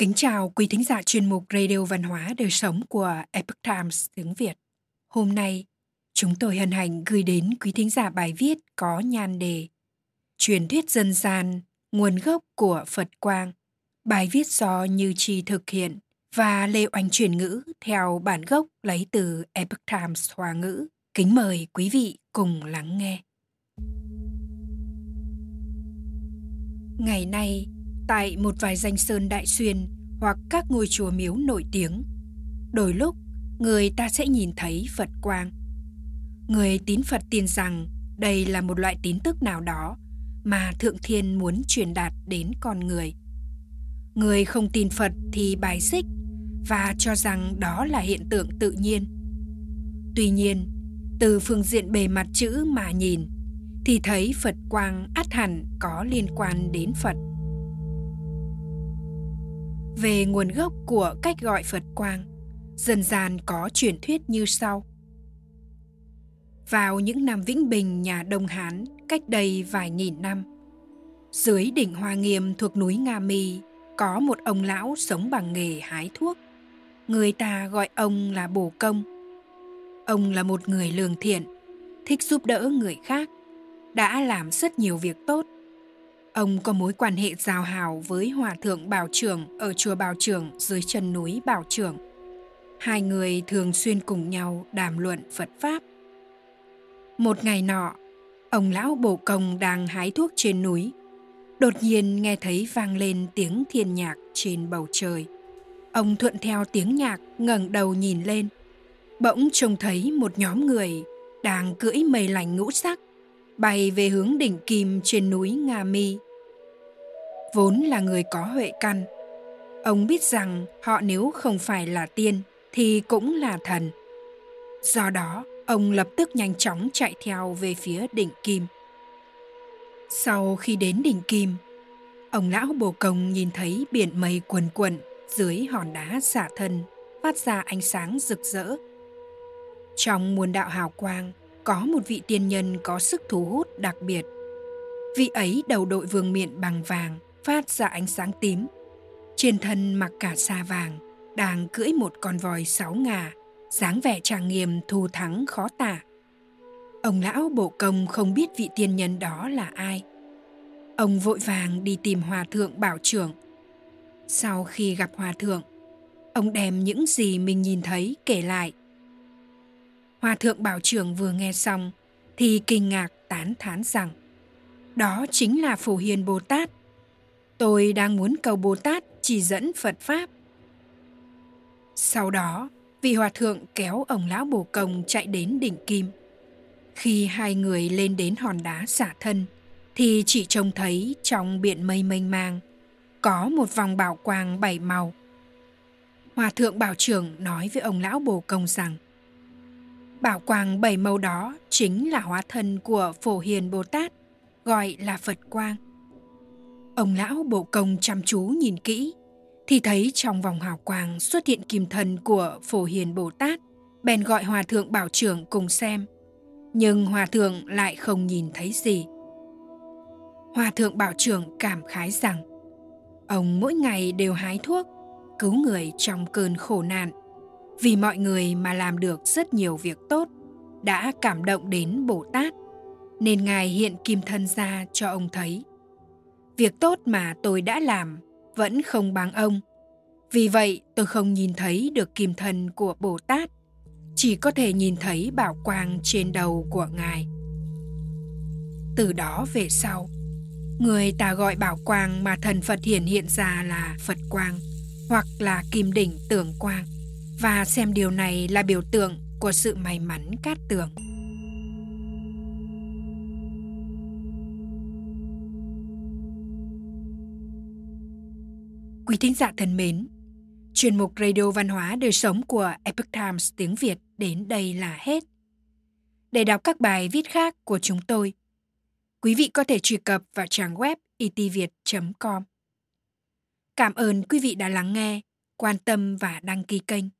Kính chào quý thính giả chuyên mục Radio Văn hóa Đời Sống của Epoch Times tiếng Việt. Hôm nay, chúng tôi hân hạnh gửi đến quý thính giả bài viết có nhan đề Truyền thuyết dân gian, nguồn gốc của Phật Quang. Bài viết do Như Chi thực hiện và Lê Oanh chuyển ngữ theo bản gốc lấy từ Epoch Times Hoa ngữ. Kính mời quý vị cùng lắng nghe. Ngày nay, tại một vài danh sơn đại xuyên hoặc các ngôi chùa miếu nổi tiếng, đôi lúc người ta sẽ nhìn thấy Phật quang. Người tín Phật tin rằng đây là một loại tín tức nào đó mà Thượng Thiên muốn truyền đạt đến con người. Người không tin Phật thì bài xích và cho rằng đó là hiện tượng tự nhiên. Tuy nhiên, từ phương diện bề mặt chữ mà nhìn thì thấy Phật quang ắt hẳn có liên quan đến Phật. Về nguồn gốc của cách gọi Phật quang, dần dàn có truyền thuyết như sau. Vào những năm Vĩnh Bình nhà Đông Hán cách đây vài nghìn năm, dưới đỉnh Hoa Nghiêm thuộc núi Nga Mi có một ông lão sống bằng nghề hái thuốc. Người ta gọi ông là Bồ Công. Ông là một người lương thiện, thích giúp đỡ người khác, đã làm rất nhiều việc tốt. Ông có mối quan hệ giao hảo với Hòa Thượng Bảo Trưởng ở chùa Bảo Trưởng dưới chân núi Bảo Trưởng. Hai người thường xuyên cùng nhau đàm luận Phật Pháp. Một ngày nọ, ông lão bổ công đang hái thuốc trên núi. Đột nhiên nghe thấy vang lên tiếng thiên nhạc trên bầu trời. Ông thuận theo tiếng nhạc ngẩng đầu nhìn lên. Bỗng trông thấy một nhóm người đang cưỡi mây lành ngũ sắc bay về hướng đỉnh kim trên núi Nga Mi. Vốn là người có huệ căn, ông biết rằng họ nếu không phải là tiên thì cũng là thần. Do đó, ông lập tức nhanh chóng chạy theo về phía đỉnh kim. Sau khi đến đỉnh kim, ông lão bồ công nhìn thấy biển mây quần quần dưới hòn đá xả thân phát ra ánh sáng rực rỡ. Trong muôn đạo hào quang, có một vị tiên nhân có sức thu hút đặc biệt. Vị ấy đầu đội vương miện bằng vàng, phát ra ánh sáng tím. Trên thân mặc cả sa vàng, đang cưỡi một con voi sáu ngà, dáng vẻ trang nghiêm thù thắng khó tả. Ông lão bộ công không biết vị tiên nhân đó là ai. Ông vội vàng đi tìm hòa thượng bảo trưởng. Sau khi gặp hòa thượng, ông đem những gì mình nhìn thấy kể lại Hòa thượng bảo trưởng vừa nghe xong thì kinh ngạc tán thán rằng đó chính là Phổ Hiền Bồ Tát. Tôi đang muốn cầu Bồ Tát chỉ dẫn Phật Pháp. Sau đó, vị hòa thượng kéo ông lão bồ công chạy đến đỉnh kim. Khi hai người lên đến hòn đá xả thân, thì chỉ trông thấy trong biển mây mênh mang có một vòng bảo quang bảy màu. Hòa thượng bảo trưởng nói với ông lão bồ công rằng Bảo quang bảy màu đó chính là hóa thân của Phổ Hiền Bồ Tát, gọi là Phật Quang. Ông lão bộ công chăm chú nhìn kỹ, thì thấy trong vòng hào quang xuất hiện kim thân của Phổ Hiền Bồ Tát, bèn gọi Hòa Thượng Bảo Trưởng cùng xem. Nhưng Hòa Thượng lại không nhìn thấy gì. Hòa Thượng Bảo Trưởng cảm khái rằng, ông mỗi ngày đều hái thuốc, cứu người trong cơn khổ nạn vì mọi người mà làm được rất nhiều việc tốt, đã cảm động đến bồ tát. Nên ngài hiện kim thân ra cho ông thấy. Việc tốt mà tôi đã làm vẫn không bằng ông. Vì vậy tôi không nhìn thấy được kim thân của bồ tát, chỉ có thể nhìn thấy bảo quang trên đầu của ngài. Từ đó về sau, người ta gọi bảo quang mà thần phật hiển hiện ra là phật quang hoặc là kim đỉnh tưởng quang và xem điều này là biểu tượng của sự may mắn cát tường. Quý thính giả thân mến, chuyên mục Radio Văn hóa Đời Sống của Epoch Times tiếng Việt đến đây là hết. Để đọc các bài viết khác của chúng tôi, quý vị có thể truy cập vào trang web itviet.com. Cảm ơn quý vị đã lắng nghe, quan tâm và đăng ký kênh.